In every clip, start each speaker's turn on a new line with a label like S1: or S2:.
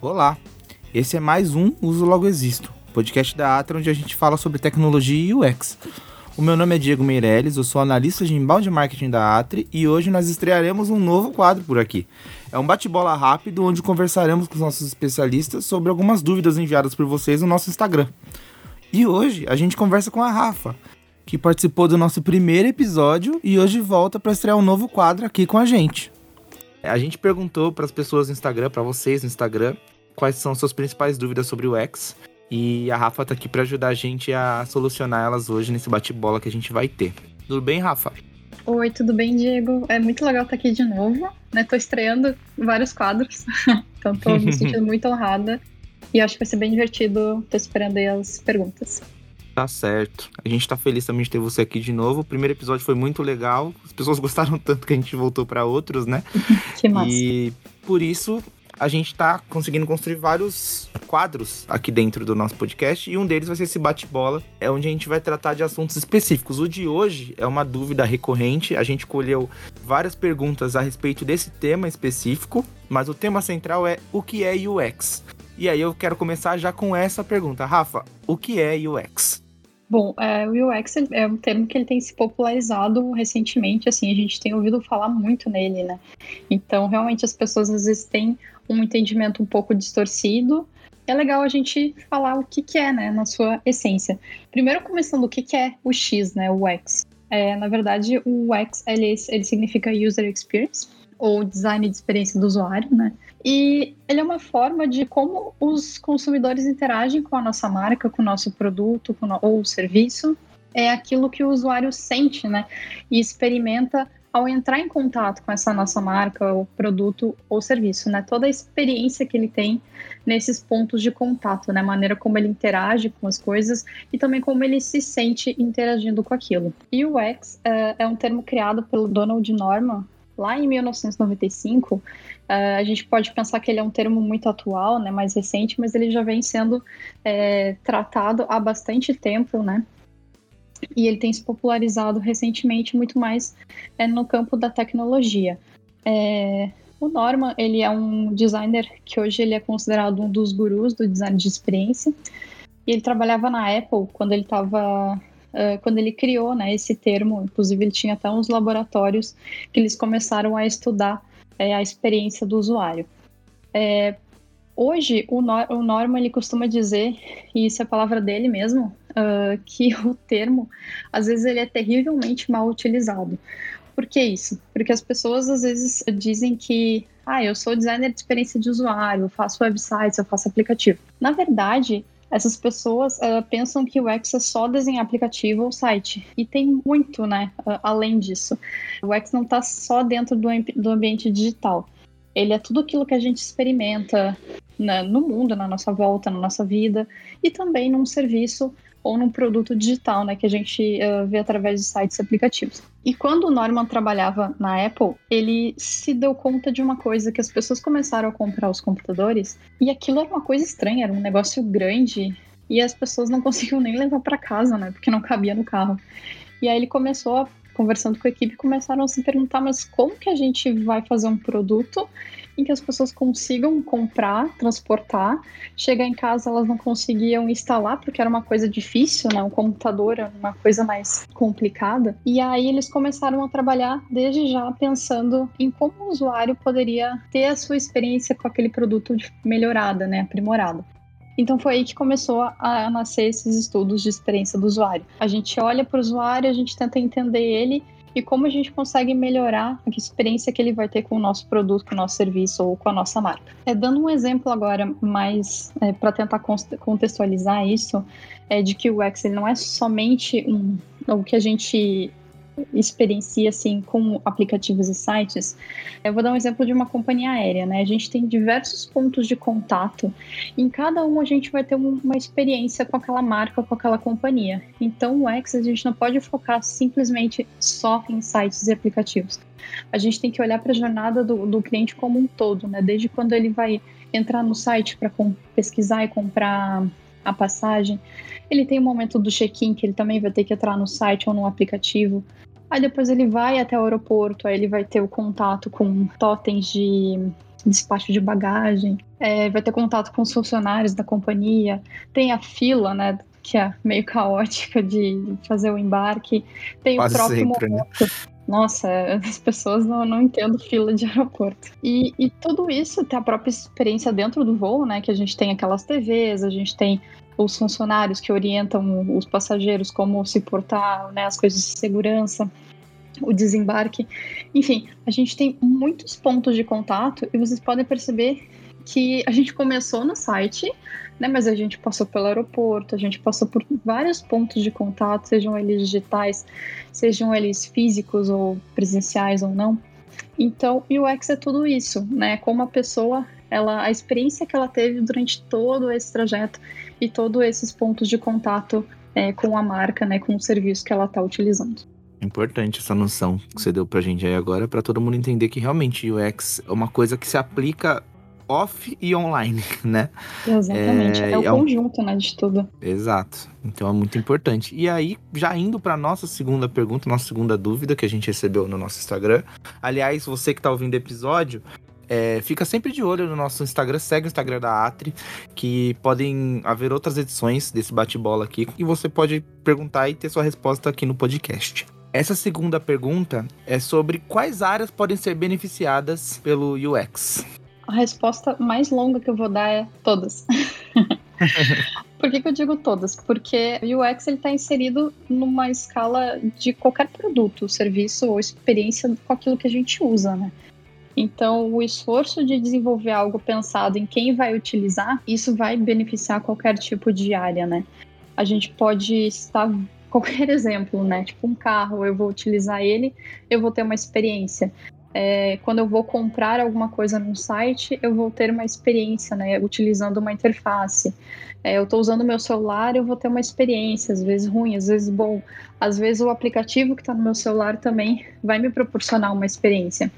S1: Olá, esse é mais um Uso Logo Existo, podcast da Atra onde a gente fala sobre tecnologia e UX. O meu nome é Diego Meirelles, eu sou analista de embalde marketing da Atri e hoje nós estrearemos um novo quadro por aqui. É um bate-bola rápido onde conversaremos com os nossos especialistas sobre algumas dúvidas enviadas por vocês no nosso Instagram. E hoje a gente conversa com a Rafa, que participou do nosso primeiro episódio e hoje volta para estrear um novo quadro aqui com a gente. A gente perguntou para as pessoas no Instagram, para vocês no Instagram, quais são suas principais dúvidas sobre o X. E a Rafa tá aqui para ajudar a gente a solucionar elas hoje nesse bate-bola que a gente vai ter. Tudo bem, Rafa?
S2: Oi, tudo bem, Diego? É muito legal estar aqui de novo, né? Tô estreando vários quadros, então tô me sentindo muito honrada. E acho que vai ser bem divertido. Tô esperando aí as perguntas.
S1: Tá certo. A gente tá feliz também de ter você aqui de novo. O primeiro episódio foi muito legal. As pessoas gostaram tanto que a gente voltou para outros, né?
S2: que massa.
S1: E por isso a gente tá conseguindo construir vários quadros aqui dentro do nosso podcast e um deles vai ser esse bate-bola, é onde a gente vai tratar de assuntos específicos. O de hoje é uma dúvida recorrente, a gente colheu várias perguntas a respeito desse tema específico, mas o tema central é o que é UX. E aí eu quero começar já com essa pergunta. Rafa, o que é UX?
S2: Bom, é, o UX é um termo que ele tem se popularizado recentemente, assim, a gente tem ouvido falar muito nele, né? Então, realmente, as pessoas às vezes têm um entendimento um pouco distorcido. É legal a gente falar o que, que é, né, na sua essência. Primeiro, começando, o que, que é o X, né, o UX? É, na verdade, o UX, ele, ele significa User Experience, ou Design de Experiência do Usuário, né? E ele é uma forma de como os consumidores interagem com a nossa marca, com o nosso produto no... ou serviço. É aquilo que o usuário sente, né? E experimenta ao entrar em contato com essa nossa marca, ou produto ou serviço, né? Toda a experiência que ele tem nesses pontos de contato, né? A maneira como ele interage com as coisas e também como ele se sente interagindo com aquilo. UX é, é um termo criado pelo Donald Norman lá em 1995, eh, a gente pode pensar que ele é um termo muito atual, né, mais recente, mas ele já vem sendo é, tratado há bastante tempo, né? E ele tem se popularizado recentemente muito mais é, no campo da tecnologia. É, o Norman, ele é um designer que hoje ele é considerado um dos gurus do design de experiência. E ele trabalhava na Apple quando ele estava uh, quando ele criou né, esse termo, inclusive ele tinha até uns laboratórios que eles começaram a estudar é, a experiência do usuário. É, hoje, o, Nor o Norman ele costuma dizer, e isso é a palavra dele mesmo, uh, que o termo, às vezes, ele é terrivelmente mal utilizado. Por que isso? Porque as pessoas às vezes dizem que, ah, eu sou designer de experiência de usuário, eu faço websites, eu faço aplicativo. Na verdade, essas pessoas uh, pensam que o X é só desenhar aplicativo ou site. E tem muito, né, uh, além disso. O X não está só dentro do, do ambiente digital. Ele é tudo aquilo que a gente experimenta né, no mundo, na nossa volta, na nossa vida, e também num serviço ou num produto digital, né, que a gente uh, vê através de sites e aplicativos. E quando o Norman trabalhava na Apple, ele se deu conta de uma coisa que as pessoas começaram a comprar os computadores e aquilo era uma coisa estranha, era um negócio grande e as pessoas não conseguiam nem levar para casa, né, porque não cabia no carro. E aí ele começou a conversando com a equipe, começaram a se perguntar, mas como que a gente vai fazer um produto em que as pessoas consigam comprar, transportar, chegar em casa elas não conseguiam instalar porque era uma coisa difícil, né? Um computador era uma coisa mais complicada. E aí eles começaram a trabalhar desde já pensando em como o usuário poderia ter a sua experiência com aquele produto melhorada, né? Aprimorada. Então foi aí que começou a nascer esses estudos de experiência do usuário. A gente olha para o usuário, a gente tenta entender ele e como a gente consegue melhorar a experiência que ele vai ter com o nosso produto, com o nosso serviço ou com a nossa marca. É, dando um exemplo agora mais é, para tentar contextualizar isso, é de que o UX ele não é somente um, o que a gente experiencia assim com aplicativos e sites, eu vou dar um exemplo de uma companhia aérea, né? A gente tem diversos pontos de contato. Em cada um a gente vai ter uma experiência com aquela marca, com aquela companhia. Então o X a gente não pode focar simplesmente só em sites e aplicativos. A gente tem que olhar para a jornada do, do cliente como um todo, né? Desde quando ele vai entrar no site para pesquisar e comprar a passagem. Ele tem o momento do check-in, que ele também vai ter que entrar no site ou no aplicativo. Aí depois ele vai até o aeroporto, aí ele vai ter o contato com totens de despacho de bagagem. é, vai ter contato com os funcionários da companhia, tem a fila, né? Que é meio caótica de fazer o embarque, tem Quase o próprio sempre, né? momento. Né? Nossa, as pessoas não, não entendem fila de aeroporto. E, e tudo isso tem a própria experiência dentro do voo, né? Que a gente tem aquelas TVs, a gente tem os funcionários que orientam os passageiros como se portar, né, as coisas de segurança, o desembarque. Enfim, a gente tem muitos pontos de contato e vocês podem perceber que a gente começou no site, né, mas a gente passou pelo aeroporto, a gente passou por vários pontos de contato, sejam eles digitais, sejam eles físicos ou presenciais ou não. Então, o UX é tudo isso, né? Como a pessoa, ela, a experiência que ela teve durante todo esse trajeto e todos esses pontos de contato é, com a marca, né, com o serviço que ela está utilizando.
S1: Importante essa noção que você deu pra gente aí agora, para todo mundo entender que realmente UX é uma coisa que se aplica off e online, né?
S2: Exatamente, é, é o é conjunto, um... né, de tudo.
S1: Exato. Então é muito importante. E aí, já indo para nossa segunda pergunta, nossa segunda dúvida que a gente recebeu no nosso Instagram. Aliás, você que tá ouvindo o episódio, é, fica sempre de olho no nosso Instagram, segue o Instagram da Atri, que podem haver outras edições desse bate-bola aqui e você pode perguntar e ter sua resposta aqui no podcast. Essa segunda pergunta é sobre quais áreas podem ser beneficiadas pelo UX.
S2: A resposta mais longa que eu vou dar é todas. Por que, que, eu digo todas? Porque o UX está inserido numa escala de qualquer produto, serviço ou experiência com aquilo que a gente usa, né? Então, o esforço de desenvolver algo pensado em quem vai utilizar, isso vai beneficiar qualquer tipo de área, né? A gente pode estar qualquer exemplo, né? Tipo um carro, eu vou utilizar ele, eu vou ter uma experiência. É, quando eu vou comprar alguma coisa num site, eu vou ter uma experiência, né? Utilizando uma interface. É, eu estou usando meu celular, eu vou ter uma experiência, às vezes ruim, às vezes bom. Às vezes o aplicativo que está no meu celular também vai me proporcionar uma experiência.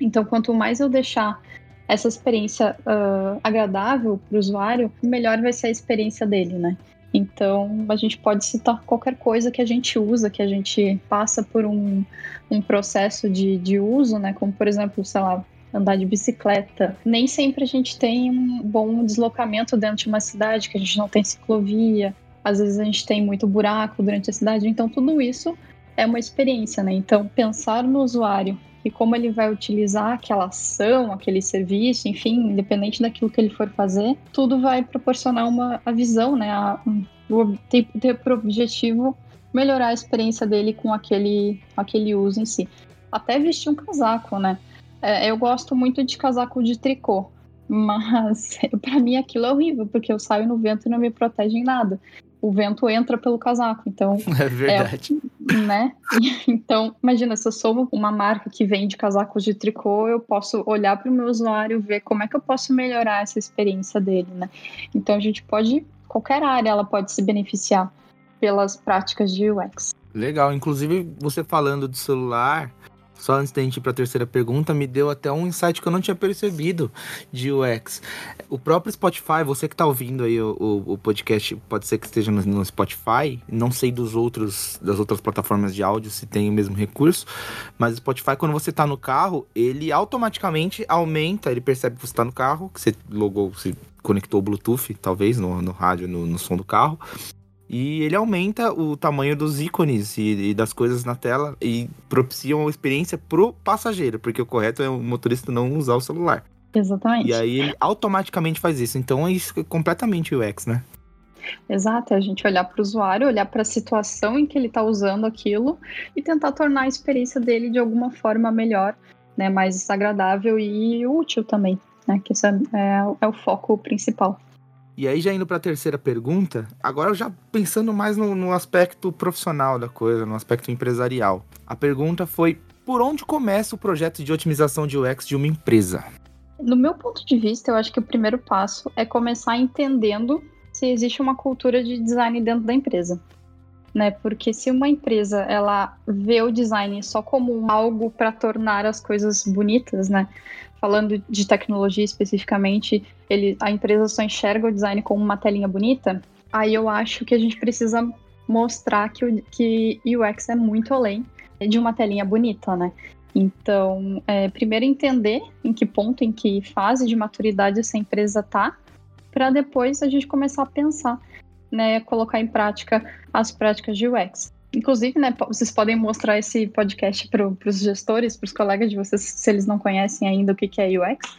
S2: Então, quanto mais eu deixar essa experiência uh, agradável para o usuário, melhor vai ser a experiência dele, né? Então, a gente pode citar qualquer coisa que a gente usa, que a gente passa por um, um processo de, de uso, né? Como, por exemplo, sei lá, andar de bicicleta. Nem sempre a gente tem um bom deslocamento dentro de uma cidade, que a gente não tem ciclovia. Às vezes a gente tem muito buraco durante a cidade. Então, tudo isso é uma experiência, né? Então, pensar no usuário e como ele vai utilizar aquela ação, aquele serviço, enfim, independente daquilo que ele for fazer, tudo vai proporcionar uma a visão, né? A, um, ter, ter por objetivo melhorar a experiência dele com aquele, aquele uso em si. Até vestir um casaco, né? É, eu gosto muito de casaco de tricô, mas para mim aquilo é horrível, porque eu saio no vento e não me protege em nada o vento entra pelo casaco. Então.
S1: É verdade.
S2: É, né? Então, imagina, se eu sou uma marca que vende casacos de tricô, eu posso olhar para o meu usuário, ver como é que eu posso melhorar essa experiência dele, né? Então, a gente pode. Qualquer área ela pode se beneficiar pelas práticas de UX.
S1: Legal. Inclusive, você falando de celular, só antes da gente ir para a terceira pergunta, me deu até um insight que eu não tinha percebido de UX. O próprio Spotify, você que está ouvindo aí o, o, o, podcast, pode ser que esteja no, no, Spotify, não sei dos outros das outras plataformas de áudio se tem o mesmo recurso, mas o Spotify, quando você está no carro, ele automaticamente aumenta, ele percebe que você está no carro, que você logou, se conectou o Bluetooth, talvez, no, no rádio, no, no som do carro, e ele aumenta o tamanho dos ícones e, e, das coisas na tela e propicia uma experiência pro passageiro, porque o correto é o motorista não usar o celular.
S2: Exatamente.
S1: E aí ele automaticamente faz isso. Então é isso é completamente UX, né?
S2: Exato, é a gente olhar para o usuário, olhar para a situação em que ele está usando aquilo e tentar tornar a experiência dele de alguma forma melhor, né, mais agradável e útil também, né, que isso é, é, é o foco principal.
S1: E aí, já indo para a terceira pergunta, agora já pensando mais no, no, aspecto profissional da coisa, no aspecto empresarial. A pergunta foi: por onde começa o projeto de otimização de UX de uma empresa?
S2: No meu ponto de vista, eu acho que o primeiro passo é começar entendendo se existe uma cultura de design dentro da empresa. Né? Porque se uma empresa ela vê o design só como algo para tornar as coisas bonitas, né? Falando de tecnologia especificamente, ele, a empresa só enxerga o design como uma telinha bonita, aí eu acho que a gente precisa mostrar que o que UX é muito além de uma telinha bonita, né? Então, é, primeiro entender em que ponto, em que fase de maturidade essa empresa está, para depois a gente começar a pensar, né, colocar em prática as práticas de UX. Inclusive, né, vocês podem mostrar esse podcast para os gestores, para os colegas de vocês, se eles não conhecem ainda o que, que é UX,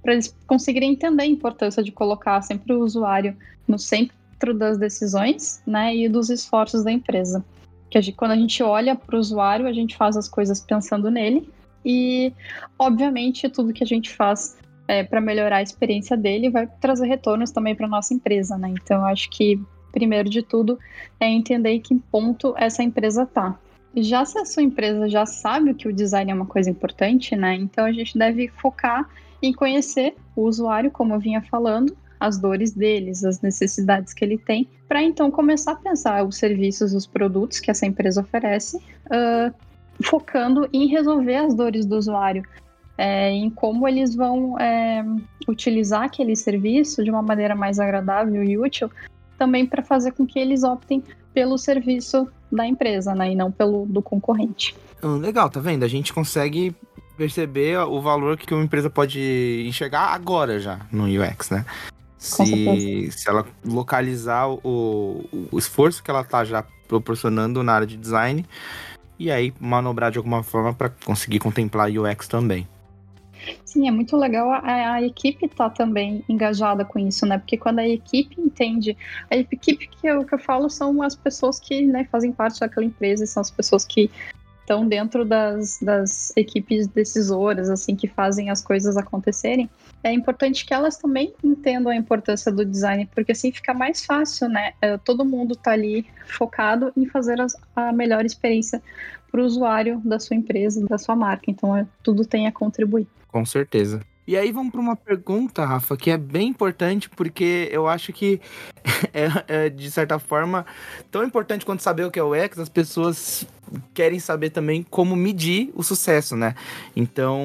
S2: para eles conseguirem entender a importância de colocar sempre o usuário no centro das decisões né, e dos esforços da empresa. Que a gente, quando a gente olha para o usuário, a gente faz as coisas pensando nele e, obviamente, tudo que a gente faz é, para melhorar a experiência dele vai trazer retornos também para nossa empresa, né? Então, acho que primeiro de tudo é entender em que ponto essa empresa está. Já se a sua empresa já sabe que o design é uma coisa importante, né? Então a gente deve focar em conhecer o usuário, como eu vinha falando, as dores deles, as necessidades que ele tem, para então começar a pensar os serviços, os produtos que essa empresa oferece, uh, focando em resolver as dores do usuário, é, em como eles vão é, utilizar aquele serviço de uma maneira mais agradável e útil, também para fazer com que eles optem pelo serviço da empresa, né, e não pelo do concorrente.
S1: Hum, legal, tá vendo? A gente consegue perceber o valor que uma empresa pode enxergar agora já no UX, né? Se, se ela localizar o, o esforço que ela tá já proporcionando na área de design e aí manobrar de alguma forma para conseguir contemplar UX também.
S2: Sim, é muito legal a, a equipe tá também engajada com isso, né? Porque quando a equipe entende, a equipe que eu, que eu falo são as pessoas que né, fazem parte daquela empresa, são as pessoas que estão dentro das, das equipes decisoras, assim, que fazem as coisas acontecerem, é importante que elas também entendam a importância do design, porque assim fica mais fácil, né? É, todo mundo tá ali focado em fazer a melhor experiência para o usuário da sua empresa, da sua marca. Então, é, tudo tem a contribuir.
S1: Com certeza. E aí vamos para uma pergunta, Rafa, que é bem importante porque eu acho que é, é, de certa forma tão importante quanto saber o que é o X, as pessoas querem saber também como medir o sucesso, né? Então,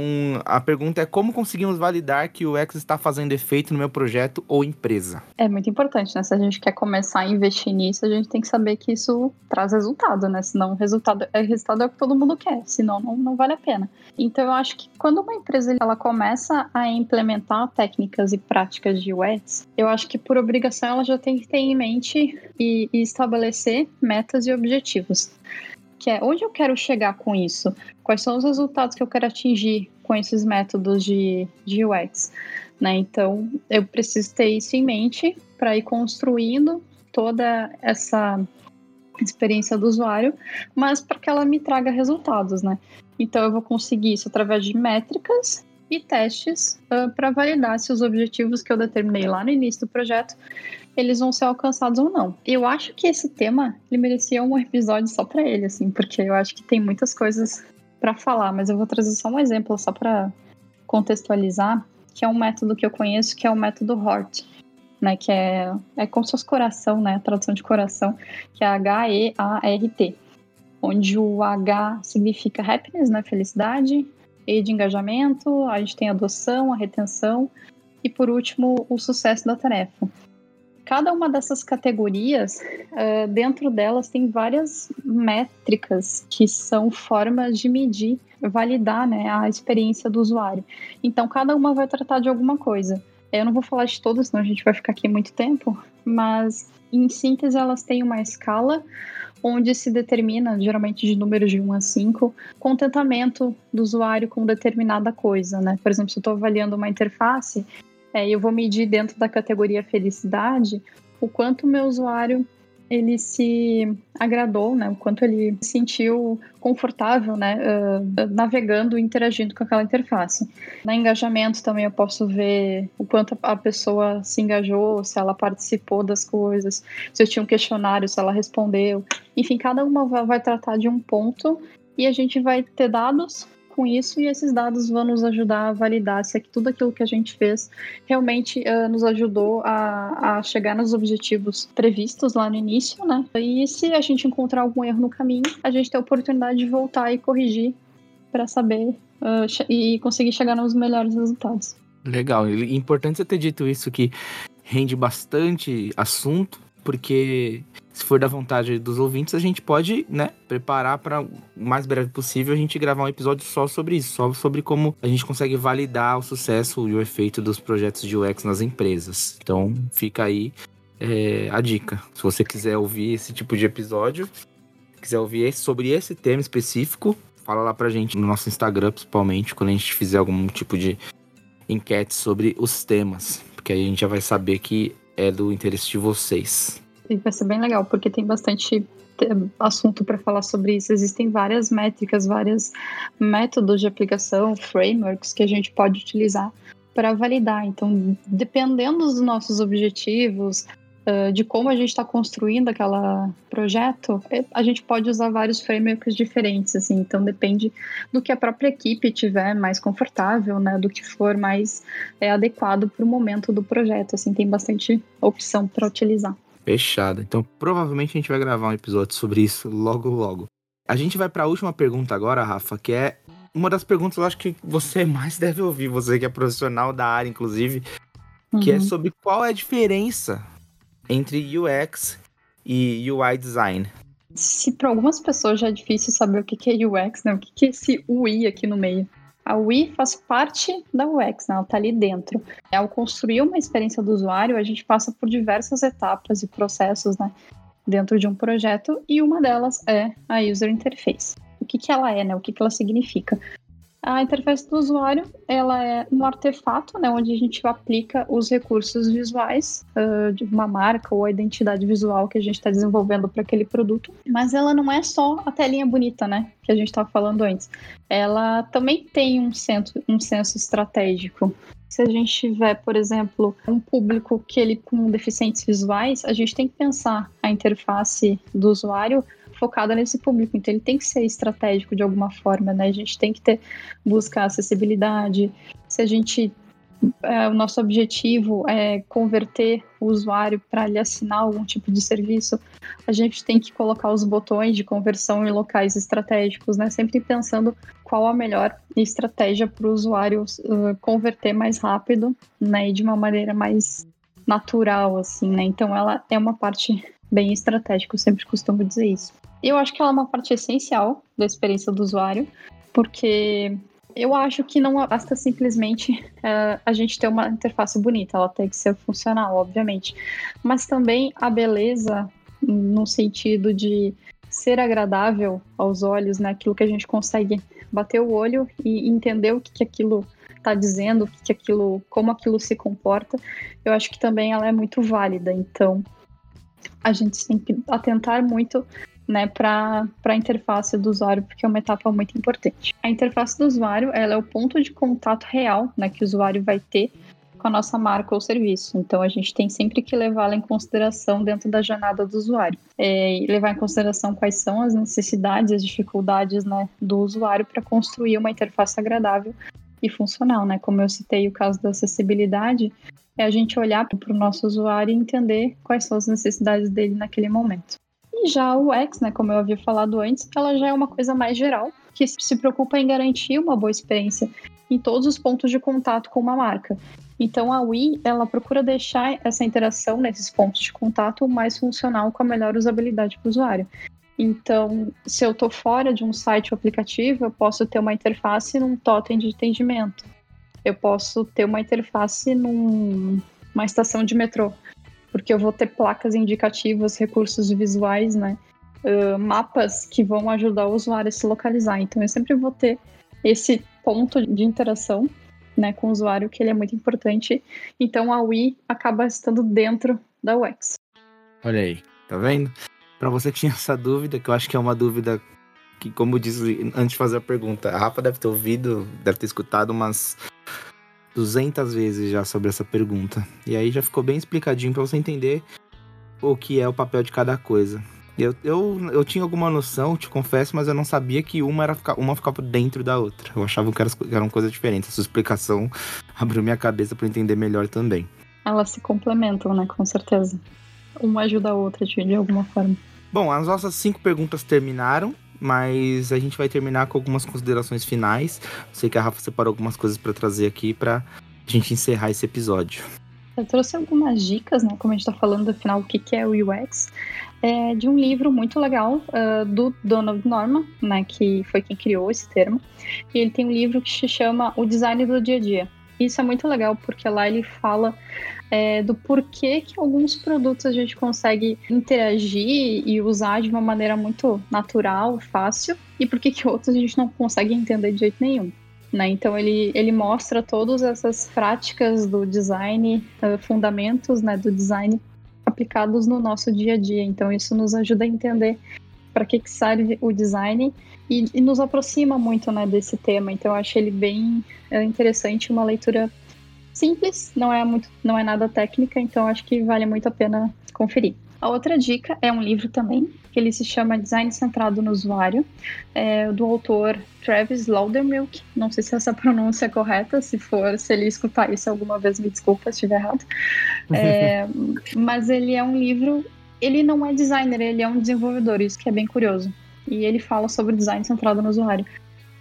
S1: a pergunta é como conseguimos validar que o X está fazendo efeito no meu projeto ou empresa?
S2: É muito importante, né? Se a gente quer começar a investir nisso, a gente tem que saber que isso traz resultado, né? Senão o resultado é, resultado é o que todo mundo quer, senão não, não vale a pena. Então, eu acho que quando uma empresa ela começa a implementar técnicas e práticas de UX, eu acho que por obrigação ela já tem que ter em mente e, e estabelecer metas e objetivos que é onde eu quero chegar com isso? Quais são os resultados que eu quero atingir com esses métodos de, de UX? Né? Então, eu preciso ter isso em mente para ir construindo toda essa experiência do usuário, mas para que ela me traga resultados, né? Então, eu vou conseguir isso através de métricas e testes uh, para validar se os objetivos que eu determinei lá no início do projeto eles vão ser alcançados ou não. Eu acho que esse tema ele merecia um episódio só para ele, assim, porque eu acho que tem muitas coisas para falar, mas eu vou trazer só um exemplo só para contextualizar, que é um método que eu conheço, que é o método HORT, né, que é é como se fosse coração, né, tradução de coração, que é H E A R T, onde o H significa happiness, né, felicidade, E de engajamento, a gente tem a adoção, a retenção e por último o sucesso da tarefa cada uma dessas categorias, uh, dentro delas tem várias métricas que são formas de medir, validar né, a experiência do usuário. Então, cada uma vai tratar de alguma coisa. Eu não vou falar de todas, senão a gente vai ficar aqui muito tempo, mas em síntese elas têm uma escala onde se determina, geralmente de números de 1 a 5, contentamento do usuário com determinada coisa, né? Por exemplo, se eu estou avaliando uma interface, é, eu vou medir dentro da categoria felicidade o quanto o meu usuário ele se agradou, né? O quanto ele se sentiu confortável, né? Uh, navegando e interagindo com aquela interface. Na engajamento também eu posso ver o quanto a pessoa se engajou, se ela participou das coisas, se eu tinha um questionário, se ela respondeu. Enfim, cada uma vai tratar de um ponto e a gente vai ter dados com isso e esses dados vão nos ajudar a validar se tudo aquilo que a gente fez realmente uh, nos ajudou a, a chegar nos objetivos previstos lá no início, né? E se a gente encontrar algum erro no caminho, a gente tem a oportunidade de voltar e corrigir para saber uh, e conseguir chegar nos melhores resultados.
S1: Legal, importante você ter dito isso que rende bastante assunto, porque se for da vontade dos ouvintes, a gente pode, né, preparar para o mais breve possível a gente gravar um episódio só sobre isso, só sobre como a gente consegue validar o sucesso e o efeito dos projetos de UX nas empresas. Então, fica aí é, a dica. Se você quiser ouvir esse tipo de episódio, quiser ouvir sobre esse tema específico, fala lá pra gente no nosso Instagram, principalmente, quando a gente fizer algum tipo de enquete sobre os temas. Porque aí a gente já vai saber que é do interesse de vocês.
S2: Vai ser bem legal, porque tem bastante assunto para falar sobre isso. Existem várias métricas, vários métodos de aplicação, frameworks que a gente pode utilizar para validar. Então, dependendo dos nossos objetivos, de como a gente está construindo aquele projeto, é, a gente pode usar vários frameworks diferentes, assim, então depende do que a própria equipe tiver mais confortável, né, do que for mais é, adequado para o momento do projeto, assim, tem bastante opção para utilizar.
S1: Fechado. Então, provavelmente a gente vai gravar um episódio sobre isso logo, logo. A gente vai para a última pergunta agora, Rafa, que é uma das perguntas eu acho que você mais deve ouvir, você que é profissional da área, inclusive, que é uhum. é sobre qual é a diferença entre UX e UI design.
S2: Se para algumas pessoas já é difícil saber o que é UX, né? O que é esse UI aqui no meio? A UI faz parte da UX, né? ela está ali dentro. Ao construir uma experiência do usuário, a gente passa por diversas etapas e processos né? dentro de um projeto, e uma delas é a User Interface. O que, que ela é, né? o que, que ela significa? A interface do usuário ela é um artefato, né, onde a gente aplica os recursos visuais uh, de uma marca ou a identidade visual que a gente está desenvolvendo para aquele produto. Mas ela não é só a telinha bonita, né, que a gente estava falando antes. Ela também tem um senso, um senso estratégico. Se a gente tiver, por exemplo, um público que ele com deficientes visuais, a gente tem que pensar a interface do usuário focada nesse público, então ele tem que ser estratégico de alguma forma, né? A gente tem que ter buscar acessibilidade. Se a gente é, o nosso objetivo é converter o usuário para lhe assinar algum tipo de serviço, a gente tem que colocar os botões de conversão em locais estratégicos, né? Sempre pensando qual a melhor estratégia para o usuário uh, converter mais rápido, né? E de uma maneira mais natural, assim, né? Então ela é uma parte bem estratégica, eu sempre costumo dizer isso. Eu acho que ela é uma parte essencial da experiência do usuário, porque eu acho que não basta simplesmente uh, a gente ter uma interface bonita, ela tem que ser funcional, obviamente. Mas também a beleza, no sentido de ser agradável aos olhos, né? Aquilo que a gente consegue bater o olho e entender o que, que aquilo está dizendo, o que, que aquilo, como aquilo se comporta. Eu acho que também ela é muito válida. Então, a gente tem que atentar muito né, para a interface do usuário, porque é uma etapa muito importante. A interface do usuário ela é o ponto de contato real né, que o usuário vai ter com a nossa marca ou serviço. Então, a gente tem sempre que levá-la em consideração dentro da jornada do usuário. É, levar em consideração quais são as necessidades, as dificuldades né, do usuário para construir uma interface agradável e funcional. Né? Como eu citei o caso da acessibilidade, é a gente olhar para o nosso usuário e entender quais são as necessidades dele naquele momento. E já o X, né, como eu havia falado antes, ela já é uma coisa mais geral, que se preocupa em garantir uma boa experiência em todos os pontos de contato com uma marca. Então a Wii, ela procura deixar essa interação nesses pontos de contato mais funcional com a melhor usabilidade para o usuário. Então, se eu estou fora de um site ou aplicativo, eu posso ter uma interface num totem de atendimento. Eu posso ter uma interface numa estação de metrô porque eu vou ter placas indicativas, recursos visuais, né? Uh, mapas que vão ajudar o usuário a se localizar. Então eu sempre vou ter esse ponto de interação né, com o usuário que ele é muito importante. Então a Wii acaba estando dentro da UX.
S1: Olha aí, tá vendo? Para você que tinha essa dúvida, que eu acho que é uma dúvida que, como eu disse antes de fazer a pergunta, a Rafa deve ter ouvido, deve ter escutado umas 200 vezes já sobre essa pergunta. E aí já ficou bem explicadinho para você entender o que é o papel de cada coisa. Eu, eu, eu tinha alguma noção, te confesso, mas eu não sabia que uma, era, uma ficava dentro da outra. Eu achava que, era, que eram coisas diferentes. Essa explicação abriu minha cabeça para entender melhor também.
S2: Elas se complementam, né? Com certeza. Uma ajuda a outra de, de alguma forma.
S1: Bom, as nossas cinco perguntas terminaram mas a gente vai terminar com algumas considerações finais. Sei que a Rafa separou algumas coisas para trazer aqui para a gente encerrar esse episódio.
S2: eu trouxe algumas dicas, né? Como a gente está falando, afinal, o que, que é o UX, é de um livro muito legal uh, do Donald Norman, né? Que foi quem criou esse termo. E ele tem um livro que se chama O Design do Dia a Dia. Isso é muito legal porque lá ele fala é, do porquê que alguns produtos a gente consegue interagir e usar de uma maneira muito natural, fácil, e por que outros a gente não consegue entender de jeito nenhum. Né? Então ele, ele mostra todas essas práticas do design, uh, fundamentos né, do design aplicados no nosso dia a dia. Então isso nos ajuda a entender para que, que serve o design e, e, nos aproxima muito né, desse tema. Então eu acho ele bem é, interessante, uma leitura simples, não é muito, não é nada técnica, então acho que vale muito a pena conferir. A outra dica é um livro também, que ele se chama Design Centrado no Usuário, é, do autor Travis Laudermilk. Não sei se essa pronúncia é correta, se for, se ele escutar isso alguma vez, me desculpa se estiver errado. É, mas ele é um livro, ele não é designer, ele é um desenvolvedor, isso que é bem curioso. E ele fala sobre design centrado no usuário.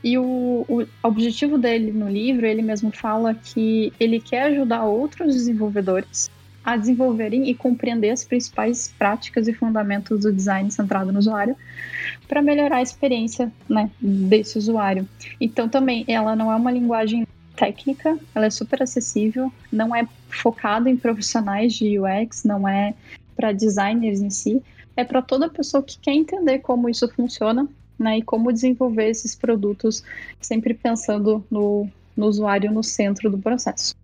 S2: E o, o, objetivo dele no livro, ele mesmo fala que ele quer ajudar outros desenvolvedores a desenvolverem e compreender as principais práticas e fundamentos do design centrado no usuário para melhorar a experiência né, desse usuário. Então, também, ela não é uma linguagem técnica, ela é super acessível, não é focada em profissionais de UX, não é para designers em si, é para toda pessoa que quer entender como isso funciona né, e como desenvolver esses produtos, sempre pensando no, no usuário no centro do processo.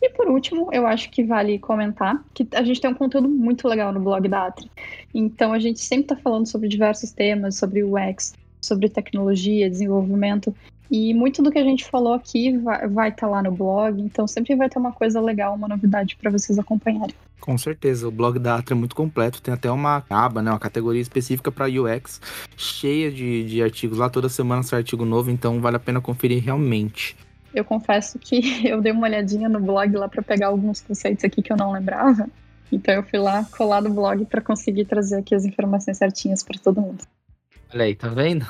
S2: E por último, eu acho que vale comentar que a gente tem um conteúdo muito legal no blog da Atri. Então a gente sempre está falando sobre diversos temas, sobre UX, sobre tecnologia, desenvolvimento. E muito do que a gente falou aqui vai estar tá lá no blog, então sempre vai ter uma coisa legal, uma novidade para vocês acompanharem.
S1: Com certeza, o blog da Atra é muito completo, tem até uma aba, né, uma categoria específica para UX, cheia de, de artigos lá, toda semana sai artigo novo, então vale a pena conferir realmente.
S2: Eu confesso que eu dei uma olhadinha no blog lá para pegar alguns conceitos aqui que eu não lembrava, então eu fui lá colar no blog para conseguir trazer aqui as informações certinhas para todo mundo.
S1: Olha aí, tá vendo?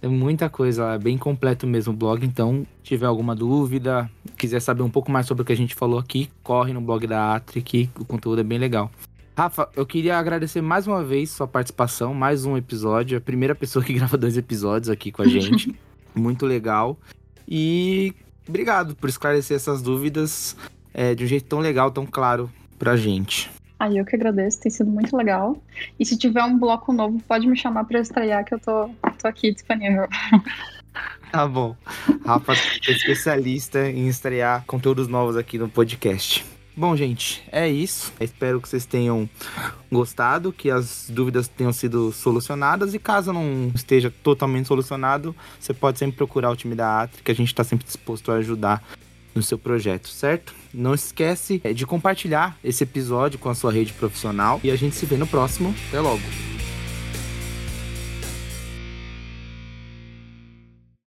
S1: Tem muita coisa lá, é bem completo mesmo o blog, então tiver alguma dúvida, quiser saber um pouco mais sobre o que a gente falou aqui, corre no blog da Atri que o conteúdo é bem legal. Rafa, eu queria agradecer mais uma vez sua participação, mais um episódio, a primeira pessoa que grava dois episódios aqui com a gente. Muito legal. E obrigado por esclarecer essas dúvidas é, de um jeito tão legal, tão claro pra gente.
S2: Aí eu que agradeço, tem sido muito legal. E se tiver um bloco novo, pode me chamar para estrear, que eu tô, tô aqui disponível.
S1: Tá bom. Rafa especialista em estrear conteúdos novos aqui no podcast. Bom, gente, é isso. espero que vocês tenham gostado, que as dúvidas tenham sido solucionadas. E caso não esteja totalmente solucionado, você pode sempre procurar o time da Atri, que a gente está sempre disposto a ajudar no seu projeto, certo? Não esquece é, de compartilhar esse episódio com a sua rede profissional e a gente se vê no próximo. Até logo!